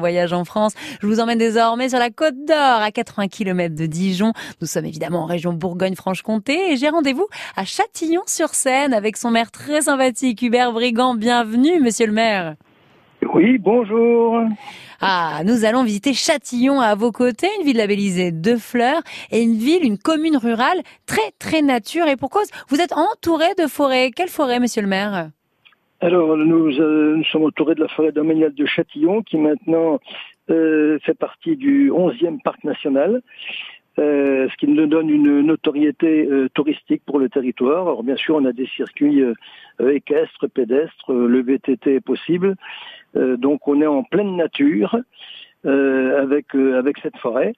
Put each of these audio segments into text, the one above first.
Voyage en France. Je vous emmène désormais sur la Côte d'Or, à 80 km de Dijon. Nous sommes évidemment en région Bourgogne-Franche-Comté et j'ai rendez-vous à Châtillon-sur-Seine avec son maire très sympathique, Hubert Brigand. Bienvenue, monsieur le maire. Oui, bonjour. Ah, nous allons visiter Châtillon à vos côtés, une ville labellisée de fleurs et une ville, une commune rurale très, très nature. Et pour cause, vous êtes entouré de forêts. Quelle forêt, monsieur le maire? Alors, nous, euh, nous, sommes entourés de la forêt domaniale de Châtillon, qui maintenant euh, fait partie du 11e parc national, euh, ce qui nous donne une notoriété euh, touristique pour le territoire. Alors, bien sûr, on a des circuits euh, équestres, pédestres, le VTT est possible. donc, on est en pleine nature avec, avec cette forêt.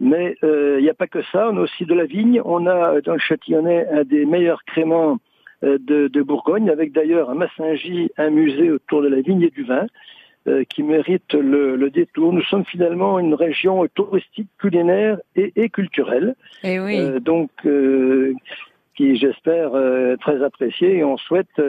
Mais il n'y a pas que ça, on a aussi de la vigne. On a dans le Châtillonnais un des meilleurs créments euh, de, Bourgogne, avec d'ailleurs à Massingy un musée autour de la vigne et du vin euh, qui mérite le, détour. Nous sommes finalement une région touristique, culinaire et, culturelle. Et eh oui. Euh, donc, qui j'espère très appréciée et on souhaite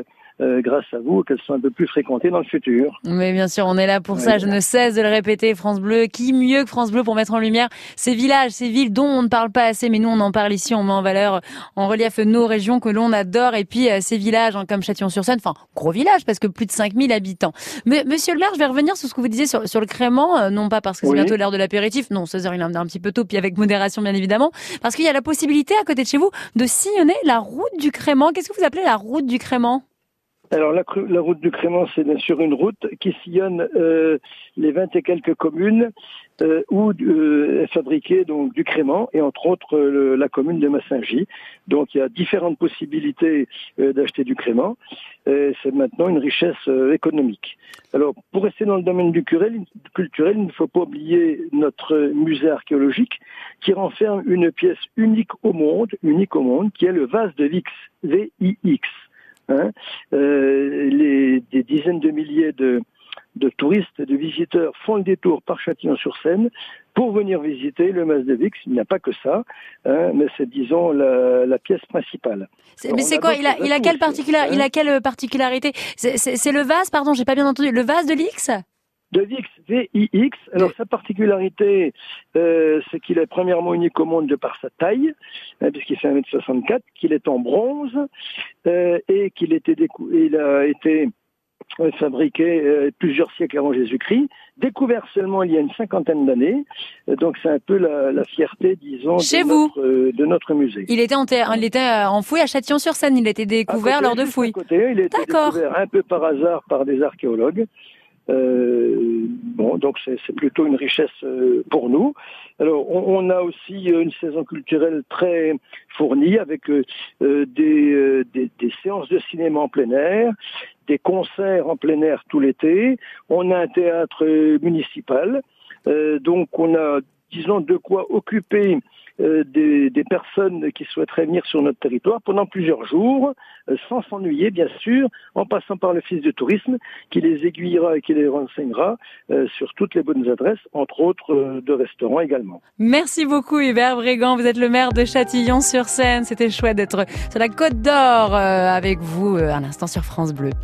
euh, grâce à vous, qu'elles soient un peu plus fréquentées dans le futur. Mais bien sûr, on est là pour ça. Je ne cesse de le répéter. France Bleu, qui mieux que France Bleu pour mettre en lumière ces villages, ces villes dont on ne parle pas assez, mais nous on en parle ici. On met en valeur, en relief nos régions que l'on adore et puis euh, ces villages hein, comme Châtillon-sur-Seine, enfin gros village parce que plus de 5000 habitants. Mais Monsieur le maire, je vais revenir sur ce que vous disiez sur, sur le crément, euh, non pas parce que c'est bientôt l'heure de l'apéritif, non, 16 heures il en a un petit peu tôt, puis avec modération bien évidemment, parce qu'il y a la possibilité à côté de chez vous de sillonner la route du crément. Qu'est-ce que vous appelez la route du crément? Alors la, la, route du Crément, c'est bien sûr une route qui sillonne euh, les vingt et quelques communes euh, où euh, est fabriqué donc du crément et entre autres la commune de Massingy. Donc il y a différentes possibilités d'acheter du crément. C'est maintenant une richesse économique. Alors pour rester dans le domaine du culturel, il ne faut pas oublier notre musée archéologique qui renferme une pièce unique au monde, unique au monde, qui est le vase de Vix, V-I-X. Hein. Euh, les, des dizaines de milliers de, de touristes, de visiteurs font le détour par Châtillon-sur-Seine pour venir visiter le Mas de Vix. Il n'y a pas que ça, hein, mais c'est disons la, la, pièce principale. mais c'est quoi il a, il a, quelle particularité Il a quelle particularité? C'est le vase, pardon, j'ai pas bien entendu. Le vase de l'Ix de Vix, V-I-X. Alors sa particularité, euh, c'est qu'il est premièrement unique au monde de par sa taille, hein, puisqu'il fait 1m64, qu'il est en bronze euh, et qu'il il a été euh, fabriqué euh, plusieurs siècles avant Jésus-Christ, découvert seulement il y a une cinquantaine d'années. Donc c'est un peu la, la fierté, disons, Chez de, vous. Notre, de notre musée. Il était, en il était enfoui à Châtillon-sur-Seine. Il a été découvert lors de fouilles. il a été découvert un peu par hasard par des archéologues. Euh, bon, donc c'est plutôt une richesse euh, pour nous. Alors, on, on, a aussi euh, une saison culturelle très fournie avec euh, des, des, des, séances de cinéma en plein air, des concerts en plein air tout l'été. On a un théâtre municipal. donc, on a, disons, de quoi occuper euh, des, personnes qui souhaiteraient venir sur notre territoire pendant plusieurs jours, euh, sans s'ennuyer bien sûr, en passant par fils de tourisme qui les aiguillera et qui les renseignera euh, sur toutes les bonnes adresses, entre autres de restaurants également. Merci beaucoup Hubert Brégan, vous êtes le maire de Châtillon-sur-Seine, c'était chouette d'être sur la Côte d'Or avec vous un instant sur France Bleu.